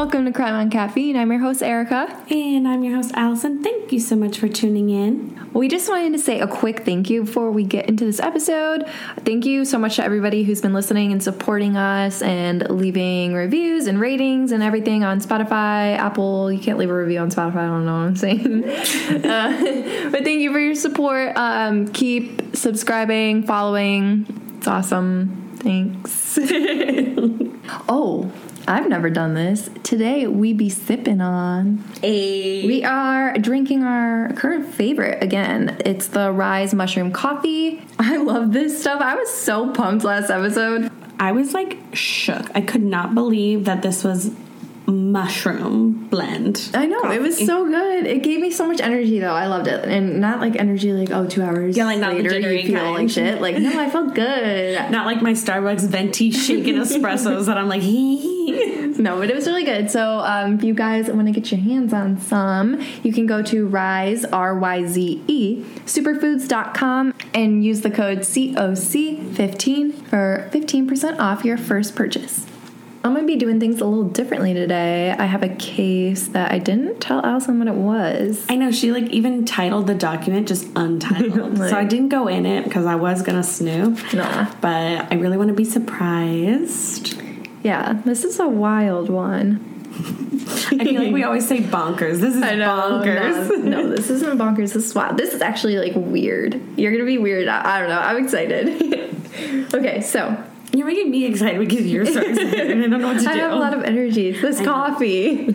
Welcome to Crime on Caffeine. I'm your host, Erika. And I'm your host, Allison. Thank you so much for tuning in. We just wanted to say a quick thank you before we get into this episode. Thank you so much to everybody who's been listening and supporting us and leaving reviews and ratings and everything on Spotify, Apple. You can't leave a review on Spotify, I don't know what I'm saying. uh, but thank you for your support. Um, keep subscribing, following. It's awesome. Thanks. oh, I've never done this. Today we be sipping on. A We are drinking our current favorite again. It's the Ryze Mushroom Coffee. I love this stuff. I was so pumped last episode. I was like shook. I could not believe that this was mushroom blend. I know it was so good. It gave me so much energy though. I loved it, and not like energy like oh two hours Yeah, like not the later jittery you feel kind. like shit. Like no, I felt good. not like my Starbucks venti shaken espressos that I'm like hee. No, but it was really good. So, um, if you guys want to get your hands on some, you can go to Ryze, R Y Z E, superfoods.com and use the code COC15 for 15% off your first purchase. I'm to be doing things a little differently today. I have a case that I didn't tell Allison what it was. I know she like even titled the document just untitled. Like- so I didn't go in it because I was gonna snoop. Nah. But I really want to be surprised. Yeah, this is a wild one. I feel like we always say bonkers. This is bonkers. No, no, this isn't bonkers. This is wild. This is actually like weird. You're gonna be weird. I, I don't know. I'm excited. okay, so You're making me excited because you're so excited and I don't know what to do. I have a lot of energy. This I coffee.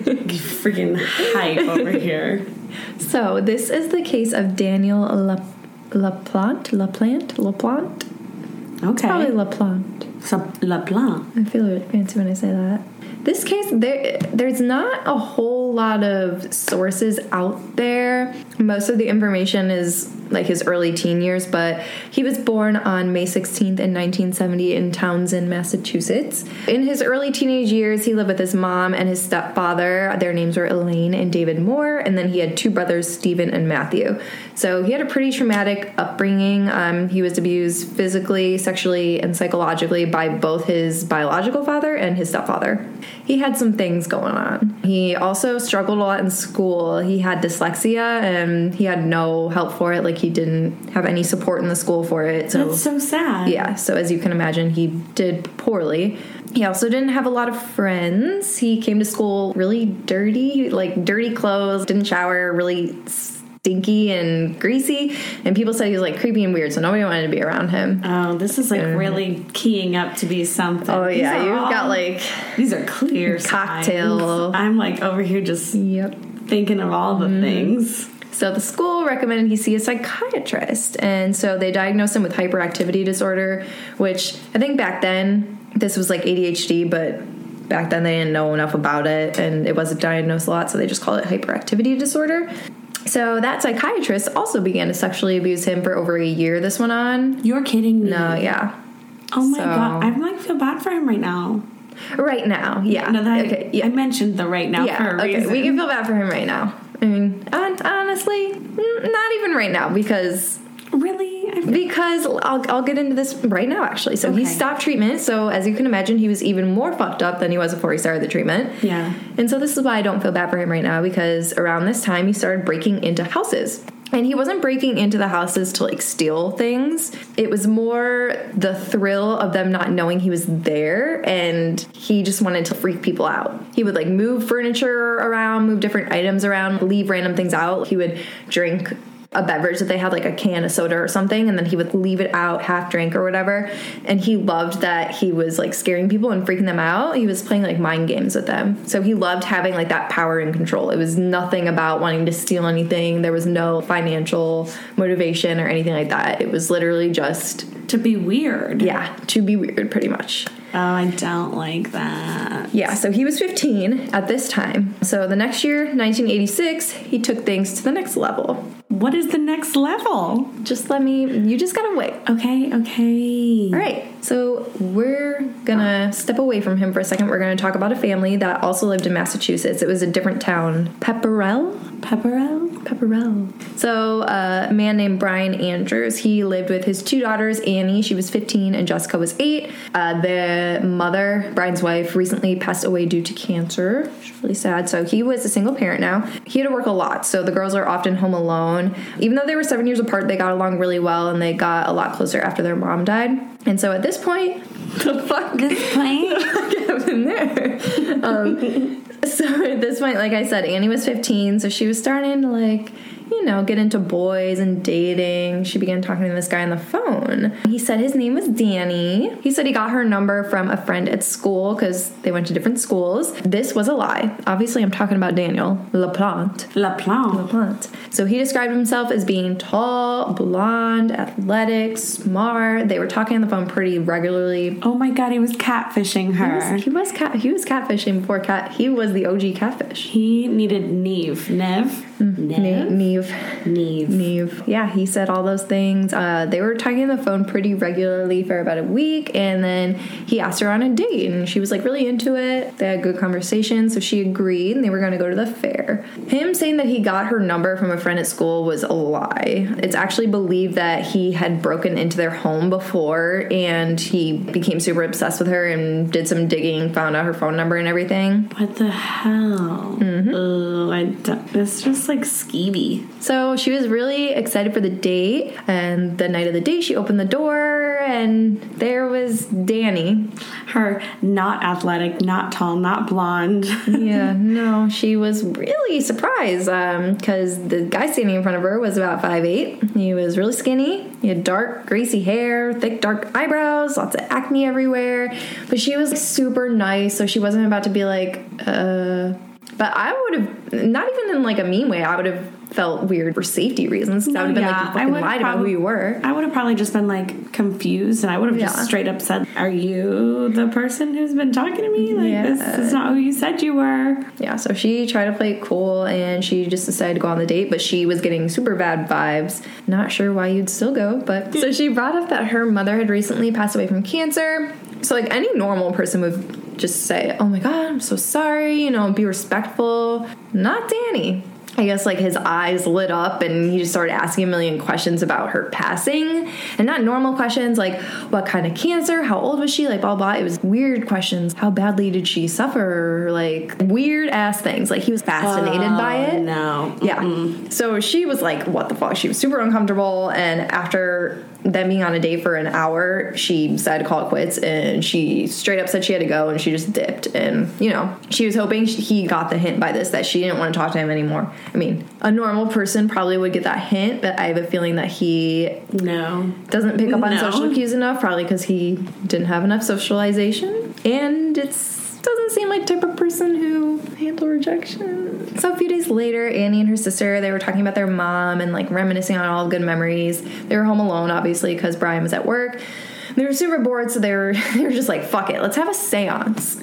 freaking hype over here. so this is the case of Daniel La Laplante. Laplante. Laplante. Okay. Probably Laplante. La Blanc. I feel fancy when I say that. This case, there, there's not a whole lot of sources out there. Most of the information is like his early teen years, but he was born on May 16th in 1970 in Townsend, Massachusetts. In his early teenage years, he lived with his mom and his stepfather. Their names were Elaine and David Moore, and then he had two brothers, Stephen and Matthew. So he had a pretty traumatic upbringing. Um, he was abused physically, sexually, and psychologically by both his biological father and his stepfather. He had some things going on. He also struggled a lot in school. He had dyslexia and he had no help for it. Like he didn't have any support in the school for it. So That's so sad. yeah, so as you can imagine, he did poorly. He also didn't have a lot of friends. He came to school really dirty, like dirty clothes, didn't shower, really stinky and greasy. And people said he was like creepy and weird, so nobody wanted to be around him. Oh, this is like really keying up to be something. Oh, These yeah, you've all- got like, these are clear Cocktail. signs. I'm like over here just yep. thinking of all the mm-hmm. things. So the school recommended he see a psychiatrist, and so they diagnosed him with hyperactivity disorder, which I think back then this was like ADHD, but back then they didn't know enough about it, and it wasn't diagnosed a lot, so they just called it hyperactivity disorder. So that psychiatrist also began to sexually abuse him for over a year. This went on. You're kidding me. No, yeah, Oh my So- god, I'm like feel bad for him right now. right now, yeah. No, that okay, I yeah, mentioned the right now yeah. for a Okay, reason. we can feel bad for him right now. I mean, honestly, not even right now because really. Because I'll, I'll get into this right now, actually. So he stopped treatment. So, as you can imagine, he was even more fucked up than he was before he started the treatment. Yeah. And so, this is why I don't feel bad for him right now because around this time, he started breaking into houses. And he wasn't breaking into the houses to like steal things. It was more the thrill of them not knowing he was there and he just wanted to freak people out. He would like move furniture around, move different items around, leave random things out. He would drink a beverage that they had like a can of soda or something and then he would leave it out half drink or whatever and he loved that he was like scaring people and freaking them out he was playing like mind games with them so he loved having like that power and control it was nothing about wanting to steal anything there was no financial motivation or anything like that it was literally just to be weird. yeah to be weird pretty much Oh, I don't like that. yeah, so he was 15 at this time. So the next year, 1986, he took things to the next level. What is the next level? Just let me, you just gotta wait. Okay, okay. All right. So we're gonna step away from him for a second. We're gonna talk about a family that also lived in Massachusetts. It was a different town, Pepperell. Pepperell? Pepperell. So uh, a man named Brian Andrews. He lived with his two daughters, Annie. She was 15, and Jessica was eight. Uh, the mother, Brian's wife, recently passed away due to cancer. It's really sad. So he was a single parent now. He had to work a lot, so the girls are often home alone. Even though they were seven years apart, they got along really well, and they got a lot closer after their mom died. And so at this point, the fuck This plane? happened there? Um, so at this point, like I said, Annie was 15, so she was starting to like, you know, get into boys and dating. She began talking to this guy on the phone. He said his name was Danny. He said he got her number from a friend at school because they went to different schools. This was a lie. Obviously, I'm talking about Daniel Laplante. La Plante. Laplante. So he described himself as being tall, blonde, athletic, smart. They were talking on the phone pretty regularly. Oh my god, he was catfishing He her. was, he was cat. He was catfishing before cat. He was the OG catfish. He needed Neve. Nev? Ne- Nev? Neve. Neve. Neve. Yeah, he said all those things. Uh, they were talking on the phone pretty regularly for about a week, and then he asked her on a date, and she was like really into it. They had good conversation, so she agreed, and they were going to go to the fair. Him saying that he got her number from a friend at school was a lie. It's actually believed that he had broken into their home before, and he became super obsessed with her and did some digging, found out her phone number and everything. What the hell? Mm-hmm. Ugh, I don't, it's just like skeevy. So she was really excited for the date, and the night of the date, she opened the door, and there was Danny. Her not athletic, not tall, not blonde. Yeah, no, she was really surprised because the guy standing in front of her was about 5'8. He was really skinny. He had dark, greasy hair, thick, dark eyebrows, lots of acne everywhere. But she was like, super nice, so she wasn't about to be like, uh. But I would have, not even in like a mean way, I would have felt weird for safety reasons. 'cause I would have been like, you fucking lied about who you were. I would have probably just been like confused, and I would have Yeah. just straight up said, "Are you the person who's been talking to me? Like this is not who you said you were." Yeah, so she tried to play it cool and she just decided to go on the date, but she was getting super bad vibes. Not sure why you'd still go, but so she brought up that her mother had recently passed away from cancer. So like any normal person would just say, "Oh my god, I'm so sorry," you know, be respectful. Not Danny. I guess like his eyes lit up and he just started asking a million questions about her passing. And not normal questions like what kind of cancer, how old was she, like blah blah. It was weird questions. How badly did she suffer? Like weird ass things. Like he was fascinated oh, by it. Oh, No. Yeah. So she was like, what the fuck? She was super uncomfortable. And after them being on a date for an hour, she decided to call it quits and she straight up said she had to go and she just dipped. And, you know, she was hoping she- he got the hint by this that she didn't want to talk to him anymore. I mean, a normal person probably would get that hint, but I have a feeling that he No. doesn't pick up on No. social cues enough, probably because he didn't have enough socialization. And it's doesn't seem like type of person who handle rejection. So a few days later, Annie and her sister they were talking about their mom and like reminiscing on all the good memories. They were home alone, obviously, because Brian was at work. They were super bored, so they were they were just like, "Fuck it, let's have a séance."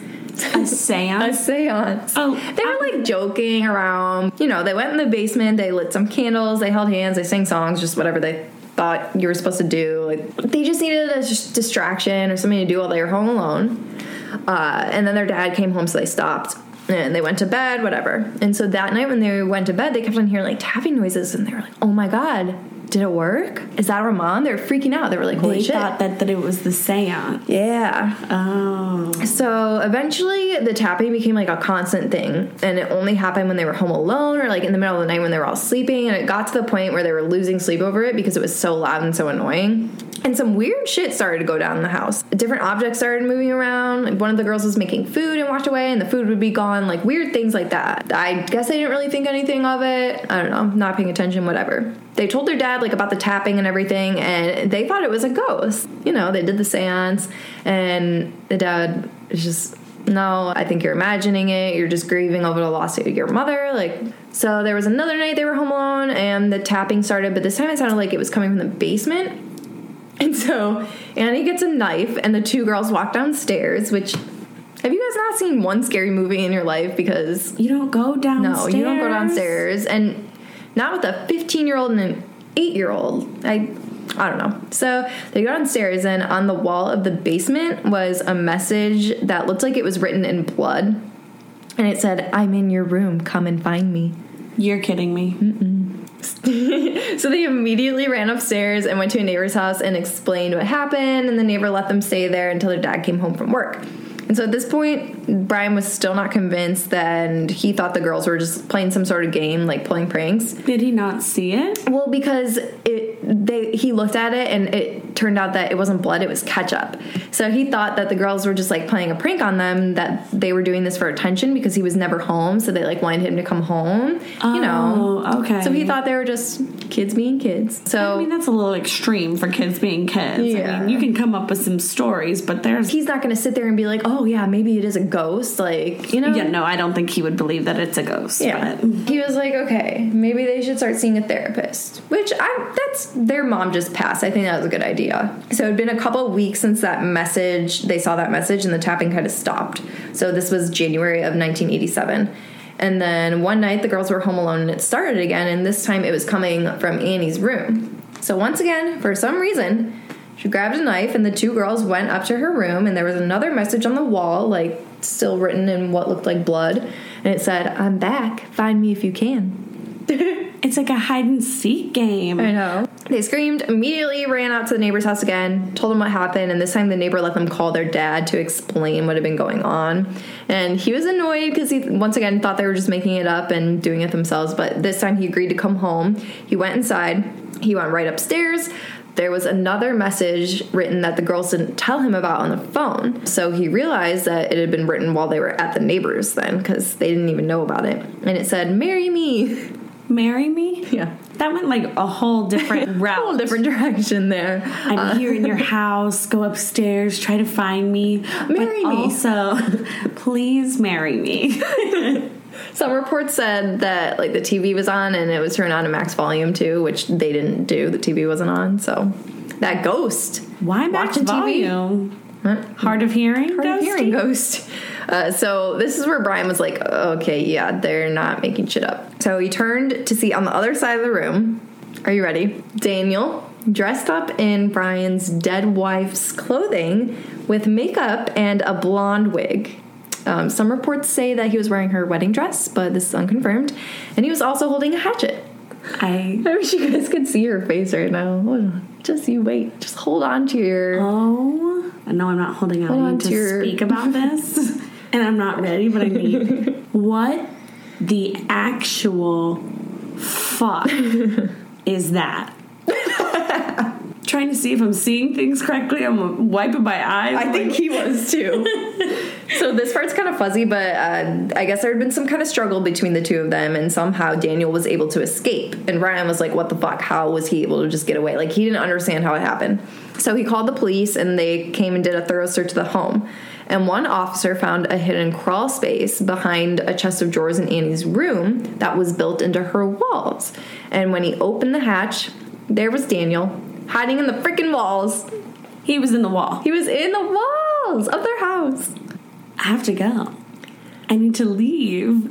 A seance? A seance? Oh, they were like joking around. You know, they went in the basement, they lit some candles, they held hands, they sang songs, just whatever they thought you were supposed to do. Like they just needed a distraction or something to do while they were home alone. Uh, and then their dad came home, so they stopped and they went to bed, whatever. And so that night when they went to bed, they kept on hearing like tapping noises, and they were like, "Oh my god." Did it work? Is that Ramon? They were freaking out. They were like, "Holy they shit!" thought that, that it was the seance. yeah, Oh. so eventually the tapping became like a constant thing and it only happened when they were home alone or like in the middle of the night when they were all sleeping and it got to the point where they were losing sleep over it because it was so loud and so annoying. And some weird shit started to go down in the house. Different objects started moving around. Like one of the girls was making food and walked away and the food would be gone. Like weird things like that. I guess I didn't really think anything of it. I don't know, not paying attention, whatever. They told their dad like about the tapping and everything and they thought it was a ghost. You know, they did the seance and the dad is just no, I think you're imagining it. You're just grieving over the loss of your mother. Like, so there was another night they were home alone and the tapping started, but this time it sounded like it was coming from the basement. And so Annie gets a knife, and the two girls walk downstairs. Which have you guys not seen one scary movie in your life? Because You don't go downstairs. no, you don't go downstairs, and not with a 15 year old and an eight year old. I I don't know. So they go downstairs, and on the wall of the basement was a message that looked like it was written in blood. And it said, I'm in your room. Come and find me. You're kidding me. So they immediately ran upstairs and went to a neighbor's house and explained what happened. And the neighbor let them stay there until their dad came home from work. And so at this point, Brian was still not convinced, that he thought the girls were just playing some sort of game, like pulling pranks. Did he not see it? Well, because it they he looked at it and it turned out that it wasn't blood, it was ketchup. So he thought that the girls were just like playing a prank on them, that they were doing this for attention because he was never home, so they like wanted him to come home. Oh, you know. Oh, okay. So he thought they were just kids being kids. So I mean, that's a little extreme for kids being kids. Yeah. I mean, you can come up with some stories, but there's. he's not going to sit there and be like, "Oh yeah, maybe it is a ghost." Like, you know? Yeah, no, I don't think he would believe that it's a ghost. Yeah. but- He was like, okay, maybe they should start seeing a therapist. Which I that's their mom just passed. I think that was a good idea. So it'd been a couple weeks since that message, they saw that message and the tapping kind of stopped. So this was January of 1987. And then one night the girls were home alone and it started again and this time it was coming from Annie's room. So once again, for some reason, she grabbed a knife and the two girls went up to her room and there was another message on the wall like still written in what looked like blood and it said, "I'm back. Find me if you can." It's like a hide and seek game. I know. They screamed, immediately ran out to the neighbor's house again, told them what happened, and this time the neighbor let them call their dad to explain what had been going on. And he was annoyed because he once again thought they were just making it up and doing it themselves, but this time he agreed to come home. He went inside, he went right upstairs. There was another message written that the girls didn't tell him about on the phone. So he realized that it had been written while they were at the neighbors then because they didn't even know about it. And it said, Marry me. Marry me? Yeah. That went like a whole different route. whole different direction there. I'm uh, here in your house. Go upstairs. Try to find me. Marry me. Also, please marry me. Some reports said that like the TV was on and it was turned on to max volume too, which they didn't do. The TV wasn't on, so that ghost. Why max TV? volume? Huh? Hard of hearing. Hard of hearing ghost. Uh, so this is where Brian was like, okay, yeah, they're not making shit up. So he turned to see on the other side of the room. Are you ready? Daniel dressed up in Brian's dead wife's clothing with makeup and a blonde wig. Um, some reports say that he was wearing her wedding dress, but this is unconfirmed. And he was also holding a hatchet. I. I wish you guys could see her face right now. Just you wait. Just hold on to your. Oh, no, I'm not holding out. Hold I on need to to your- speak about this, and I'm not ready, but I need. what the actual fuck is that? Trying to see if I'm seeing things correctly. I'm wiping my eyes. I think he was too. so this part's kind of fuzzy, but uh, I guess there had been some kind of struggle between the two of them, and somehow Daniel was able to escape. And Ryan was like, "What the fuck? How was he able to just get away? Like he didn't understand how it happened." So he called the police, and they came and did a thorough search of the home. And one officer found a hidden crawl space behind a chest of drawers in Annie's room that was built into her walls. And when he opened the hatch, there was Daniel hiding in the freaking walls. he was in the wall. He was in the walls of their house. I have to go. I need to leave.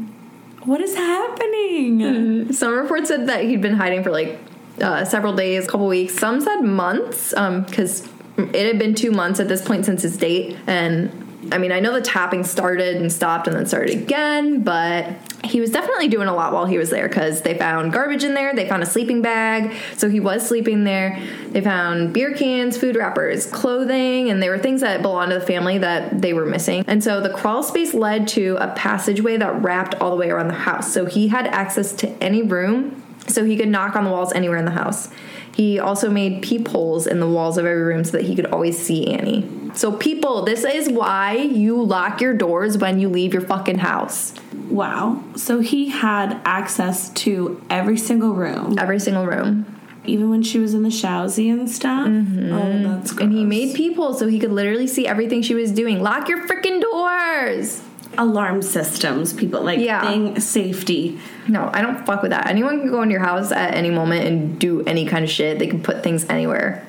What is happening? Some reports said that he'd been hiding for like uh, several days, a couple weeks. Some said months, because it had been two months at this point since his date. And I mean, I know the tapping started and stopped and then started again, but he was definitely doing a lot while he was there because they found garbage in there. They found a sleeping bag, so he was sleeping there. They found beer cans, food wrappers, clothing, and there were things that belonged to the family that they were missing. And so the crawl space led to a passageway that wrapped all the way around the house. So he had access to any room, so he could knock on the walls anywhere in the house. He also made peepholes in the walls of every room so that he could always see Annie. So, people, this is why you lock your doors when you leave your fucking house. Wow. So he had access to every single room, Every single room. even when she was in the showsy and stuff. Mm-hmm. Oh, that's gross. And he made peepholes so he could literally see everything she was doing. Lock your freaking doors! Alarm systems, people like Yeah. thing safety. No, I don't fuck with that. Anyone can go in your house at any moment and do any kind of shit. They can put things anywhere.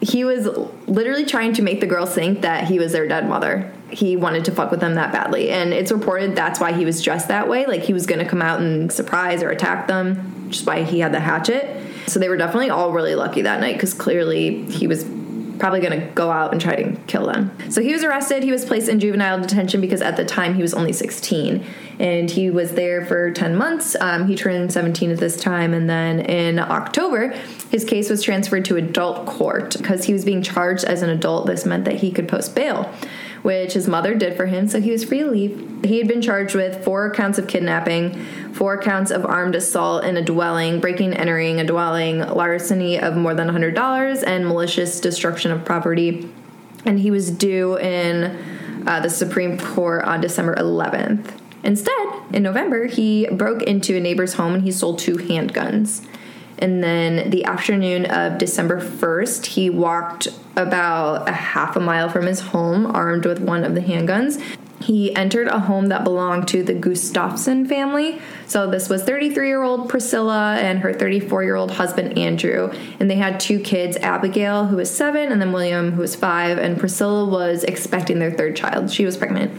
He was literally trying to make the girls think that he was their dead mother. He wanted to fuck with them that badly. And it's reported that's why he was dressed that way. Like he was gonna come out and surprise or attack them, which is why he had the hatchet. So they were definitely all really lucky that night because clearly he was probably going to go out and try to kill them. So he was arrested. He was placed in juvenile detention because at the time he was only 16. And he was there for 10 months. Um, he turned 17 at this time. And then in October, his case was transferred to adult court because he was being charged as an adult. This meant that he could post bail which his mother did for him, so he was free to leave. He had been charged with four counts of kidnapping, four counts of armed assault in a dwelling, breaking and entering a dwelling, larceny of more than $100, and malicious destruction of property. And he was due in uh, the Supreme Court on December 11th. Instead, in November, he broke into a neighbor's home and he sold two handguns. And then the afternoon of December 1st, he walked about a half a mile from his home armed with one of the handguns. He entered a home that belonged to the Gustafson family. So this was 33-year-old Priscilla and her 34-year-old husband Andrew, and they had two kids, Abigail who was 7 and then William who was 5, and Priscilla was expecting their third child. She was pregnant.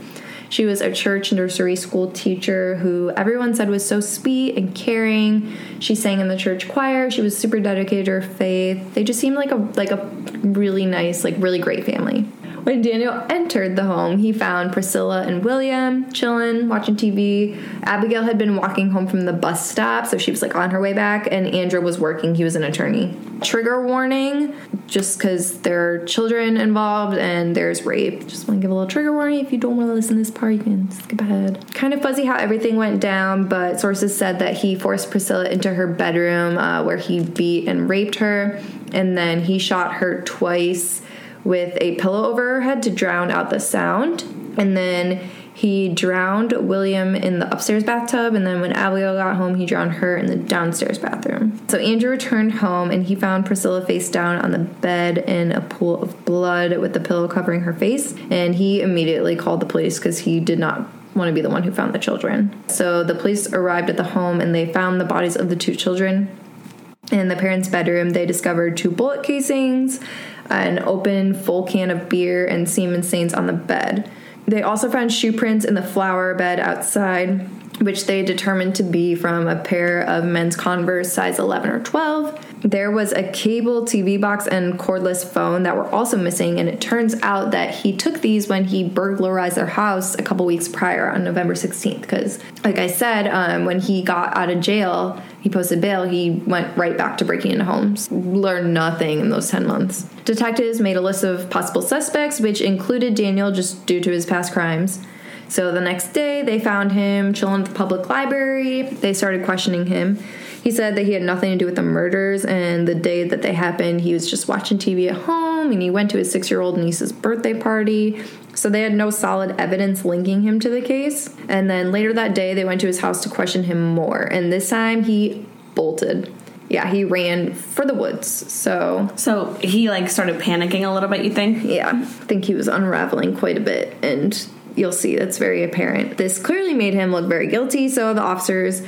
She was a church nursery school teacher who everyone said was so sweet and caring. She sang in the church choir. She was super dedicated to her faith. They just seemed like a like a really nice, like really great family. When Daniel entered the home, he found Priscilla and William chilling, watching TV. Abigail had been walking home from the bus stop, so she was like on her way back, and Andrew was working. He was an attorney. Trigger warning, just because there are children involved and there's rape. Just want to give a little trigger warning. If you don't want to listen to this part, you can skip ahead. Kind of fuzzy how everything went down, but sources said that he forced Priscilla into her bedroom uh, where he beat and raped her, and then he shot her twice with a pillow over her head to drown out the sound. And then he drowned William in the upstairs bathtub, and then when Abigail got home, he drowned her in the downstairs bathroom. So Andrew returned home and he found Priscilla face down on the bed in a pool of blood with the pillow covering her face. And he immediately called the police because he did not want to be the one who found the children. So the police arrived at the home and they found the bodies of the two children. In the parents' bedroom, they discovered two bullet casings, an open full can of beer, and semen stains on the bed. They also found shoe prints in the flower bed outside, which they determined to be from a pair of men's Converse size 11 or 12. There was a cable TV box and cordless phone that were also missing, and it turns out that he took these when he burglarized their house a couple weeks prior on November 16th. Because, like I said, um, when he got out of jail, he posted bail, he went right back to breaking into homes. Learned nothing in those 10 months. Detectives made a list of possible suspects, which included Daniel just due to his past crimes. So the next day, they found him chilling at the public library. They started questioning him. He said that he had nothing to do with the murders, and the day that they happened, he was just watching TV at home and he went to his six year old niece's birthday party. So they had no solid evidence linking him to the case. And then later that day, they went to his house to question him more, and this time he bolted. Yeah, he ran for the woods. So, So he like started panicking a little bit, you think? yeah, I think he was unraveling quite a bit, and you'll see that's very apparent. This clearly made him look very guilty, so the officers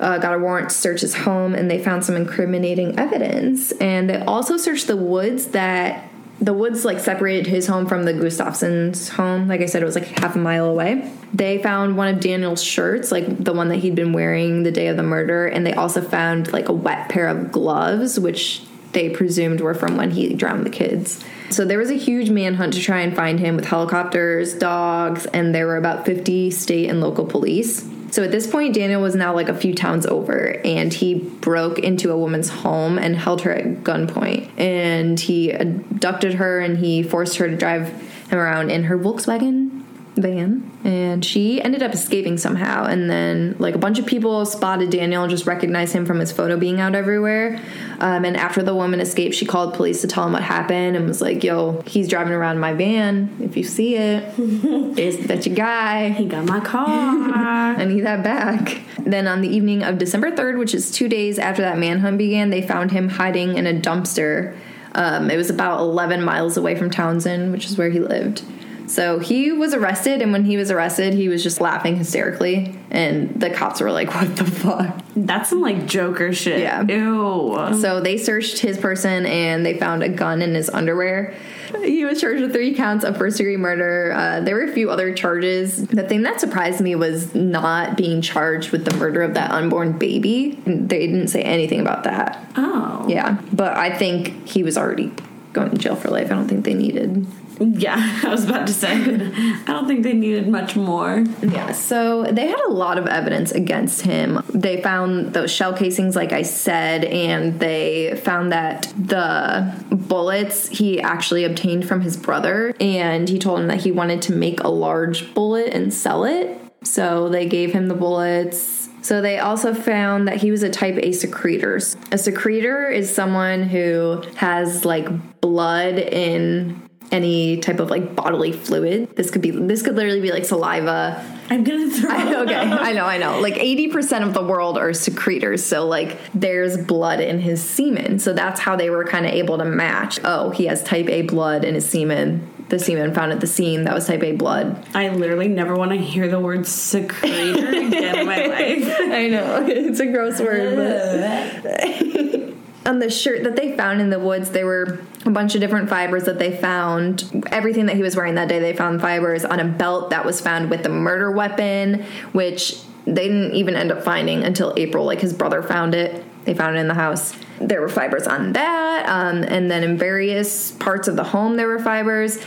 uh, got a warrant to search his home and they found some incriminating evidence. And they also searched the woods that the woods like separated his home from the Gustafson's home. Like I said, it was like half a mile away. They found one of Daniel's shirts, like the one that he'd been wearing the day of the murder, and they also found like a wet pair of gloves, which they presumed were from when he drowned the kids. So there was a huge manhunt to try and find him with helicopters, dogs, and there were about 50 state and local police. So at this point, Daniel was now like a few towns over, and he broke into a woman's home and held her at gunpoint. And he abducted her and he forced her to drive him around in her Volkswagen van and she ended up escaping somehow and then like a bunch of people spotted daniel just recognized him from his photo being out everywhere um, and after the woman escaped she called police to tell him what happened and was like yo he's driving around my van if you see it, it is that your guy He got my car. I need that back. Then on the evening of December 3rd, which is two days after that manhunt began, they found him hiding in a dumpster. Um, it was about 11 miles away from Townsend, which is where he lived. So he was arrested, and when he was arrested, he was just laughing hysterically, and the cops were like, "What the fuck?" That's some like Joker shit. Yeah. Ew. So they searched his person, and they found a gun in his underwear. He was charged with three counts of first degree murder. Uh, there were a few other charges. The thing that surprised me was not being charged with the murder of that unborn baby. They didn't say anything about that. Oh. Yeah, but I think he was already going to jail for life. I don't think they needed. Yeah, I was about to say. I don't think they needed much more. Yeah, so they had a lot of evidence against him. They found those shell casings, like I said, and they found that the bullets he actually obtained from his brother, and he told him that he wanted to make a large bullet and sell it. So they gave him the bullets. So they also found that he was a type A secretor. A secretor is someone who has like blood in any type of like bodily fluid. This could be this could literally be like saliva. I'm gonna throw. I, okay, I know, I know. Like 80% of the world are secretors, so like there's blood in his semen. So that's how they were kind of able to match. Oh, he has type A blood in his semen. The semen found at the scene that was type A blood. I literally never want to hear the word secretor again in my life. I know. It's a gross word, but on the shirt that they found in the woods, there were a bunch of different fibers that they found. Everything that he was wearing that day, they found fibers on a belt that was found with the murder weapon, which they didn't even end up finding until April. Like his brother found it. They found it in the house. There were fibers on that, um, and then in various parts of the home there were fibers.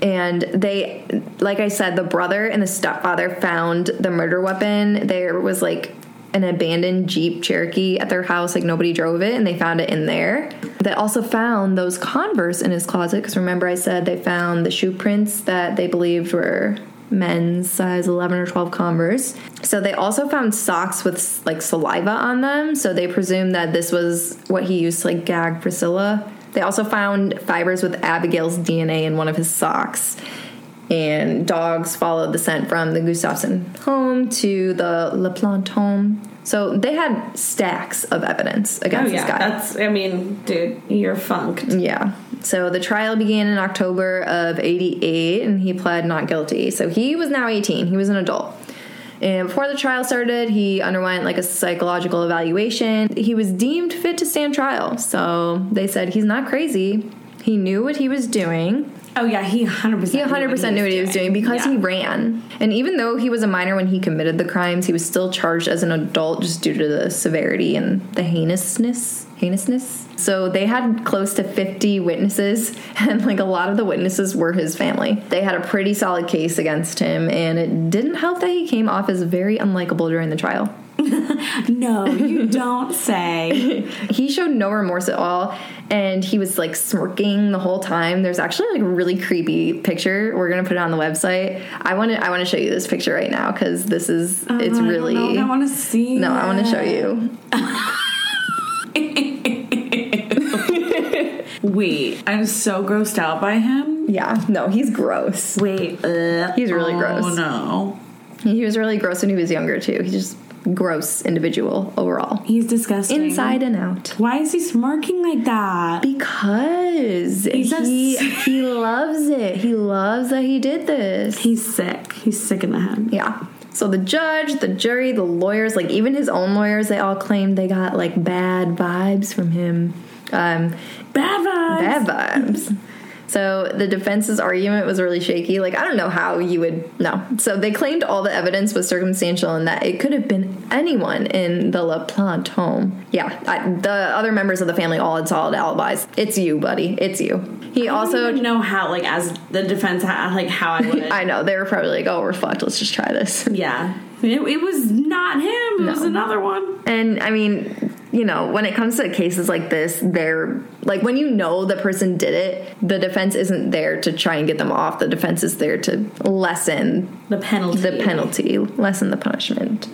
And they, like I said, the brother and the stepfather found the murder weapon. There was like an abandoned Jeep Cherokee at their house, like nobody drove it, and they found it in there. They also found those Converse in his closet because remember I said they found the shoe prints that they believed were men's size 11 or 12 Converse. So they also found socks with like saliva on them, so they presumed that this was what he used to like gag Priscilla. They also found fibers with Abigail's DNA in one of his socks and dogs followed the scent from the Gustafson home to the LaPlante home. So they had stacks of evidence Oh against yeah, this guy. that's. I mean, dude, you're funked. Yeah. So the trial began in October of 88 and he pled not guilty. So he was now 18. He was an adult. And before the trial started, he underwent like a psychological evaluation. He was deemed fit to stand trial. So they said he's not crazy. He knew what he was doing. Oh yeah, he 100. percent He 100% knew what he was doing because he ran. And even though he was a minor when he committed the crimes, he was still charged as an adult just due to the severity and the heinousness. Heinousness. So they had close to 50 witnesses, and like a lot of the witnesses were his family. They had a pretty solid case against him, and it didn't help that he came off as very unlikable during the trial. No, you don't say. he showed no remorse at all and he was like smirking the whole time there's actually like a really creepy picture we're gonna put it on the website i want to i want to show you this picture right now because this is oh, it's I really I want to see. no i want to show you Wait, I'm so grossed out by him. yeah no he's gross Wait, uh, He's really oh, gross. no, he was really gross when he was younger too he's just gross individual overall he's disgusting. inside and out Why is he smirking like that? because He's he s- he loves it he loves that he did this He's sick. He's sick in the head. Yeah. So the judge, the jury, the lawyers, like even his own lawyers, they all claimed they got like bad vibes from him. Um, Bad vibes. bad vibes. So the defense's argument was really shaky. Like I don't know how you would know. So they claimed all the evidence was circumstantial and that it could have been anyone in the LaPlante home. Yeah, I, the other members of the family all had solid alibis. It's you, buddy. It's you. He I also know how, like, as the defense, ha- like how I would. I know they were probably like, "Oh, we're fucked. Let's just try this." yeah, it, it was not him. It was another one. And I mean, you know, when it comes to cases like this, they're like when you know the person did it, the defense isn't there to try and get them off. The defense is there to lessen The penalty. the penalty, lessen the punishment.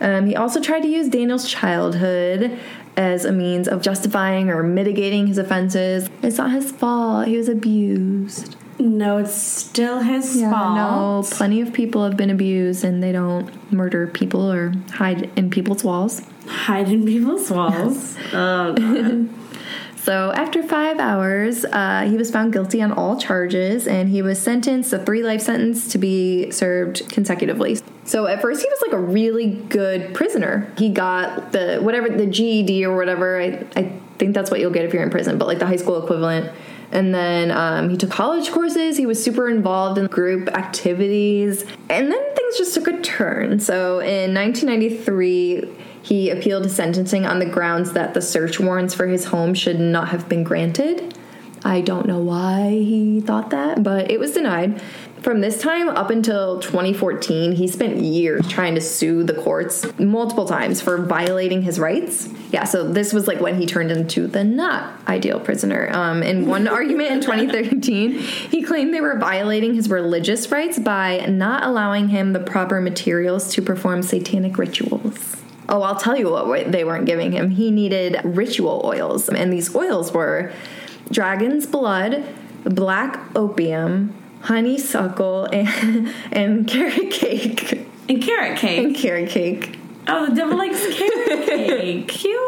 Um, he also tried to use Daniel's childhood as a means of justifying or mitigating his offenses. It's not his fault. He was abused. No, it's still his Yeah, fault. no, plenty of people have been abused and they don't murder people or hide in people's walls. Hide in people's walls. oh. So after five hours, uh, he was found guilty on all charges, and he was sentenced a three life sentence to be served consecutively. So at first, he was like a really good prisoner. He got the whatever the GED or whatever. I I think that's what you'll get if you're in prison, but like the high school equivalent. And then um, he took college courses. He was super involved in group activities. And then things just took a turn. So in 1993, he appealed his sentencing on the grounds that the search warrants for his home should not have been granted. I don't know why he thought that, but it was denied. From this time up until 2014, he spent years trying to sue the courts multiple times for violating his rights. Yeah, so this was like when he turned into the not ideal prisoner. Um, in one argument in 2013, he claimed they were violating his religious rights by not allowing him the proper materials to perform satanic rituals. Oh, I'll tell you what they weren't giving him. He needed ritual oils, and these oils were dragon's blood, black opium, honeysuckle, and, and carrot cake. And carrot cake. And carrot cake. Oh, the devil likes carrot cake. Cute.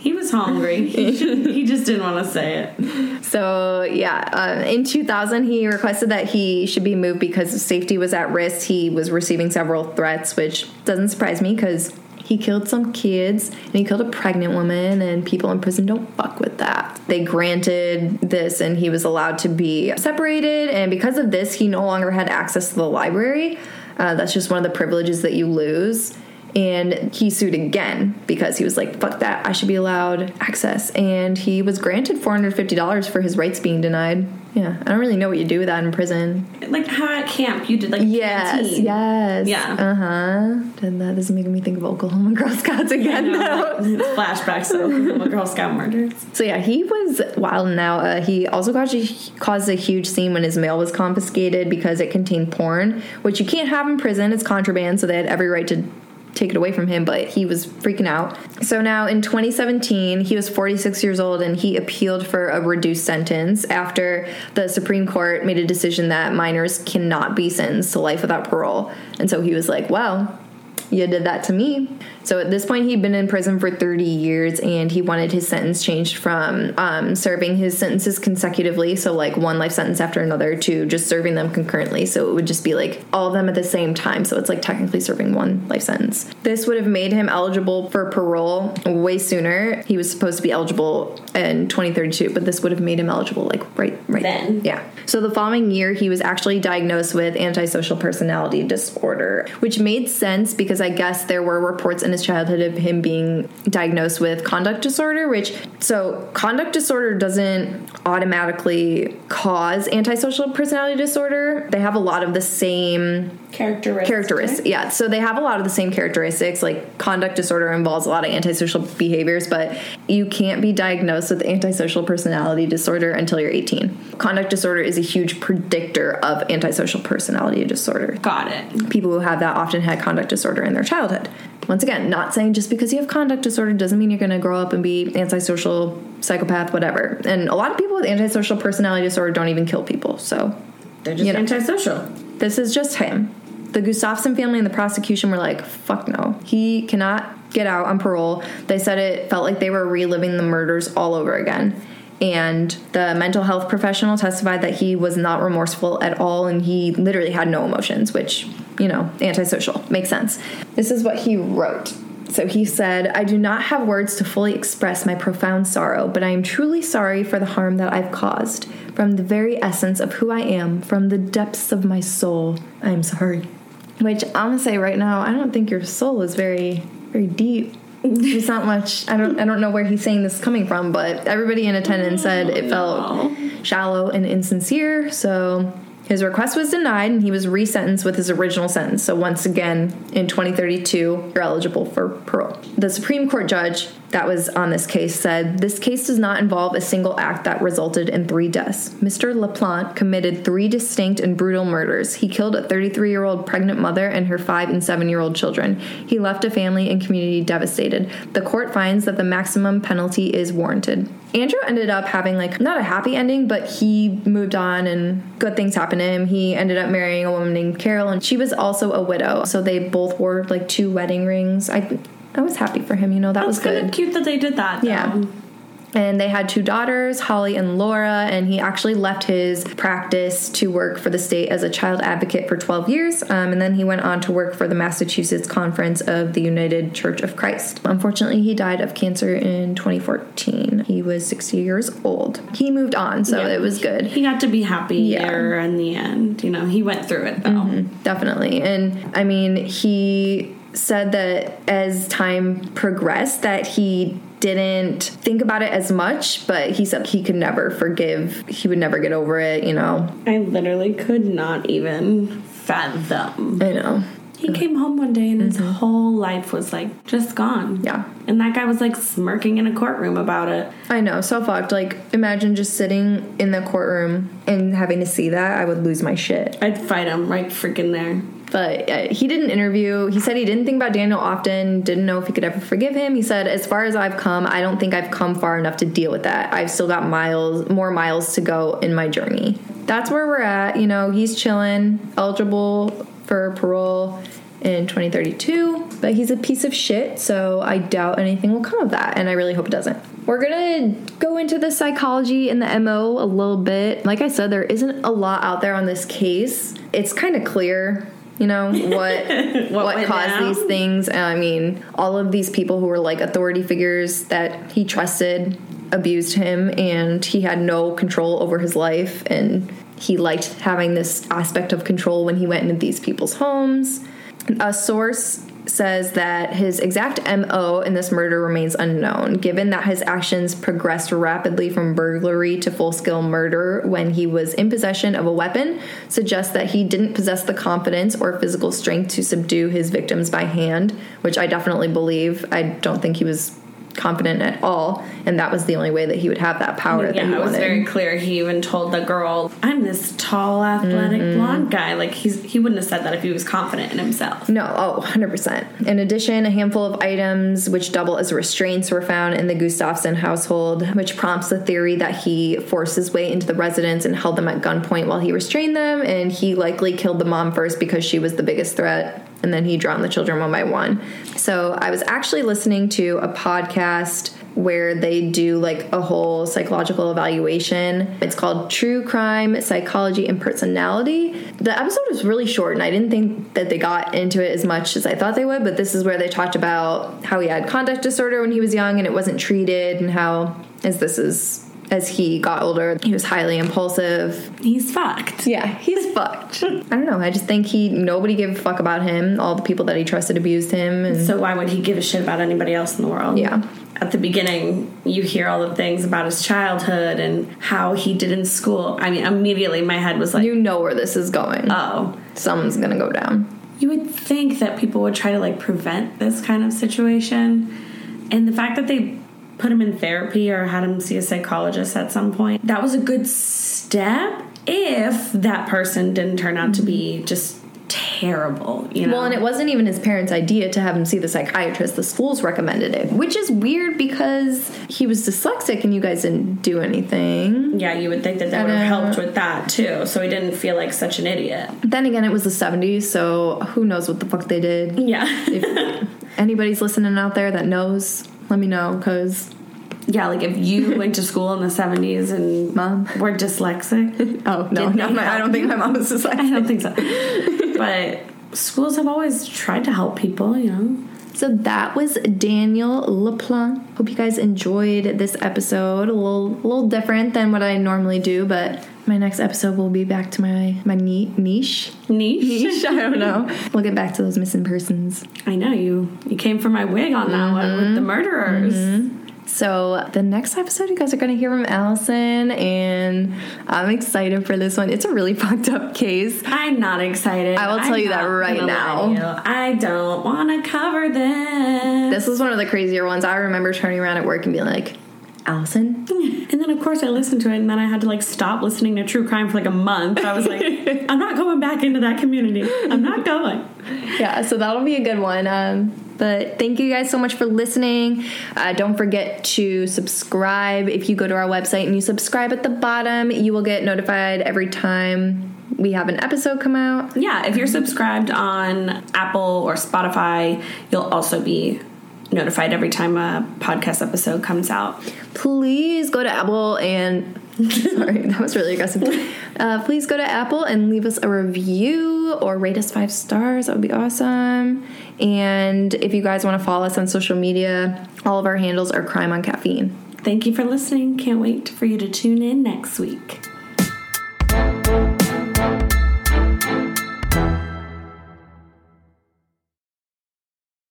he was hungry. He, should, he just didn't want to say it. So, yeah, uh, in 2000, he requested that he should be moved because safety was at risk. He was receiving several threats, which doesn't surprise me because he killed some kids and he killed a pregnant woman, and people in prison don't fuck with that. They granted this, and he was allowed to be separated, and because of this, he no longer had access to the library. Uh, that's just one of the privileges that you lose. And he sued again because he was like, fuck that, I should be allowed access. And he was granted $450 for his rights being denied. Yeah, I don't really know what you do with that in prison. Like how at camp you did like Yes, yes. Yeah. Uh huh. And that is making me think of Oklahoma Girl Scouts again now. Flashbacks of Oklahoma Girl Scout murders. So yeah, he was wild now. Uh, he also caused a, caused a huge scene when his mail was confiscated because it contained porn, which you can't have in prison. It's contraband, so they had every right to take it away from him, but he was freaking out. So now in 2017, he was 46 years old and he appealed for a reduced sentence after the Supreme Court made a decision that minors cannot be sentenced to life without parole. And so he was like, well, you did that to me. So at this point, he'd been in prison for 30 years and he wanted his sentence changed from um, serving his sentences consecutively, so like one life sentence after another, to just serving them concurrently. So it would just be like all of them at the same time. So it's like technically serving one life sentence. This would have made him eligible for parole way sooner. He was supposed to be eligible in 2032, but this would have made him eligible like right right Then. Yeah. So the following year, he was actually diagnosed with antisocial personality disorder, which made sense because I guess there were reports in his childhood of him being diagnosed with conduct disorder, which so conduct disorder doesn't automatically cause antisocial personality disorder. They have a lot of the same Characteristics. characteristics. Yeah, so they have a lot of the same characteristics. Like conduct disorder involves a lot of antisocial behaviors, but you can't be diagnosed with antisocial personality disorder until you're 18. Conduct disorder is a huge predictor of antisocial personality disorder. Got it. People who have that often had conduct disorder in their childhood. Once again, not saying just because you have conduct disorder doesn't mean you're going to grow up and be antisocial, psychopath, whatever. And a lot of people with antisocial personality disorder don't even kill people. So They're just You know. antisocial. this is just him. The Gustafson family and the prosecution were like, fuck no. He cannot get out on parole. They said it felt like they were reliving the murders all over again. And the mental health professional testified that he was not remorseful at all and he literally had no emotions, which, you know, antisocial. Makes sense. This is what he wrote. So he said, I do not have words to fully express my profound sorrow, but I am truly sorry for the harm that I've caused. From the very essence of who I am, from the depths of my soul, I am sorry. Which I'm gonna say right now, I don't think your soul is very, very deep. There's not much. I don't. I don't know where he's saying this is coming from, but everybody in attendance said it felt shallow and insincere. So his request was denied, and he was resentenced with his original sentence. So once again, in 2032, you're eligible for parole. The Supreme Court judge that was on this case said this case does not involve a single act that resulted in three deaths. Mr. LaPlante committed three distinct and brutal murders. He killed a 33 year old pregnant mother and her five and seven year old children. He left a family and community devastated. The court finds that the maximum penalty is warranted. Andrew ended up having like not a happy ending, but he moved on and good things happened to him. He ended up marrying a woman named Carol, and she was also a widow. So they both wore like two wedding rings. I I was happy for him. You know, that That's was good. kind of cute that they did that. Though. Yeah. And they had two daughters, Holly and Laura, and he actually left his practice to work for the state as a child advocate for 12 years. Um, and then he went on to work for the Massachusetts Conference of the United Church of Christ. Unfortunately, he died of cancer in 2014. He was 60 years old. He moved on, so Yeah. it was good. He got to be happy Yeah. there in the end. You know, he went through it though. definitely and i mean he said that as time progressed that he didn't think about it as much but he said he could never forgive he would never get over it you know I literally could not even fathom. i know He came home one day and his whole life was like just gone. Mm-hmm. Yeah. And that guy was like smirking in a courtroom about it. i know so fucked like imagine just sitting in the courtroom and having to see that i would lose my shit I'd fight him right freaking there. But uh, he did an interview. He said he didn't think about Daniel often, didn't know if he could ever forgive him. He said, "As far as I've come, I don't think I've come far enough to deal with that. I've still got miles, more miles to go in my journey." That's where we're at. You know, he's chilling, eligible for parole in 2032, but he's a piece of shit, so I doubt anything will come of that, and I really hope it doesn't. We're gonna go into the psychology and the MO a little bit. Like I said, there isn't a lot out there on this case. It's kind of clear you know what what, went caused down? these things i mean all of these people who were like authority figures that he trusted abused him and he had no control over his life and he liked having this aspect of control when he went into these people's homes a source says that his exact MO in this murder remains unknown, given that his actions progressed rapidly from burglary to full scale murder when he was in possession of a weapon, suggests that he didn't possess the confidence or physical strength to subdue his victims by hand, which I definitely believe. I don't think he was confident at all, and that was the only way that he would have that power that he Yeah, it was wanted. very clear. He even told the girl, "I'm this tall, athletic Mm-hmm. blonde guy." Like he's he wouldn't have said that if he was confident in himself. No, oh, 100%. In addition, a handful of items which double as restraints were found in the Gustafson household, which prompts the theory that he forced his way into the residence and held them at gunpoint while he restrained them, and he likely killed the mom first because she was the biggest threat, and then he drowned the children one by one. So I was actually listening to a podcast where they do like a whole psychological evaluation. It's called True Crime Psychology and Personality. The episode was really short, and I didn't think that they got into it as much as I thought they would. But this is where they talked about how he had conduct disorder when he was young and it wasn't treated, and how as this is as he got older, he was highly impulsive. He's fucked. Yeah, he's fucked. I don't know. I just think he nobody gave a fuck about him. All the people that he trusted abused him, and So why would he give a shit about anybody else in the world? yeah. At the beginning, you hear all the things about his childhood and how he did in school. I mean, immediately my head was like, You know where this is going. "Oh, someone's gonna go down. You would think that people would try to like prevent this kind of situation. And the fact that they put him in therapy or had him see a psychologist at some point, that was a good step if that person didn't turn out to be just terrible, you know. Well, and it wasn't even his parents' idea to have him see the psychiatrist. The schools recommended it, which is weird because he was dyslexic and you guys didn't do anything. yeah, you would think that that would have helped with that too, so he didn't feel like such an idiot. Then again, it was the 70s, so who knows what the fuck they did. Yeah. If anybody's listening out there that knows, let me know because yeah, like if you went to school in the 70s and Mom. were dyslexic, oh no, no, my, I don't think my mom was dyslexic. I don't think so. but schools have always tried to help people, you know. So that was Daniel LaPlante. Hope you guys enjoyed this episode. A little, a little different than what I normally do, but my next episode will be back to my my ni- niche. Niche. Niche, I don't know. We'll get back to those missing persons. I know you. You came for my wig on that one with the mm-hmm. murderers. Mm-hmm. So the next episode, you guys are going to hear from Allison, and I'm excited for this one. It's a really fucked up case. I'm not excited. I will tell I'm you that right now. lie to you. I don't want to cover this. This was one of the crazier ones. I remember turning around at work and being like, Allison, And then, of course, I listened to it, and then I had to like stop listening to true crime for like a month. I was like, I'm not going back into that community. I'm not going. yeah, so that'll be a good one. Um, but thank you guys so much for listening. Uh, don't forget to subscribe. If you go to our website and you subscribe at the bottom, you will get notified every time we have an episode come out. Yeah, if you're subscribed on Apple or Spotify, you'll also be notified every time a podcast episode comes out. please go to Apple and sorry, that was really aggressive. Uh, please go to Apple and leave us a review or rate us five stars. That would be awesome. And if you guys want to follow us on social media, all of our handles are Crime on Caffeine. Thank you for listening. Can't wait for you to tune in next week.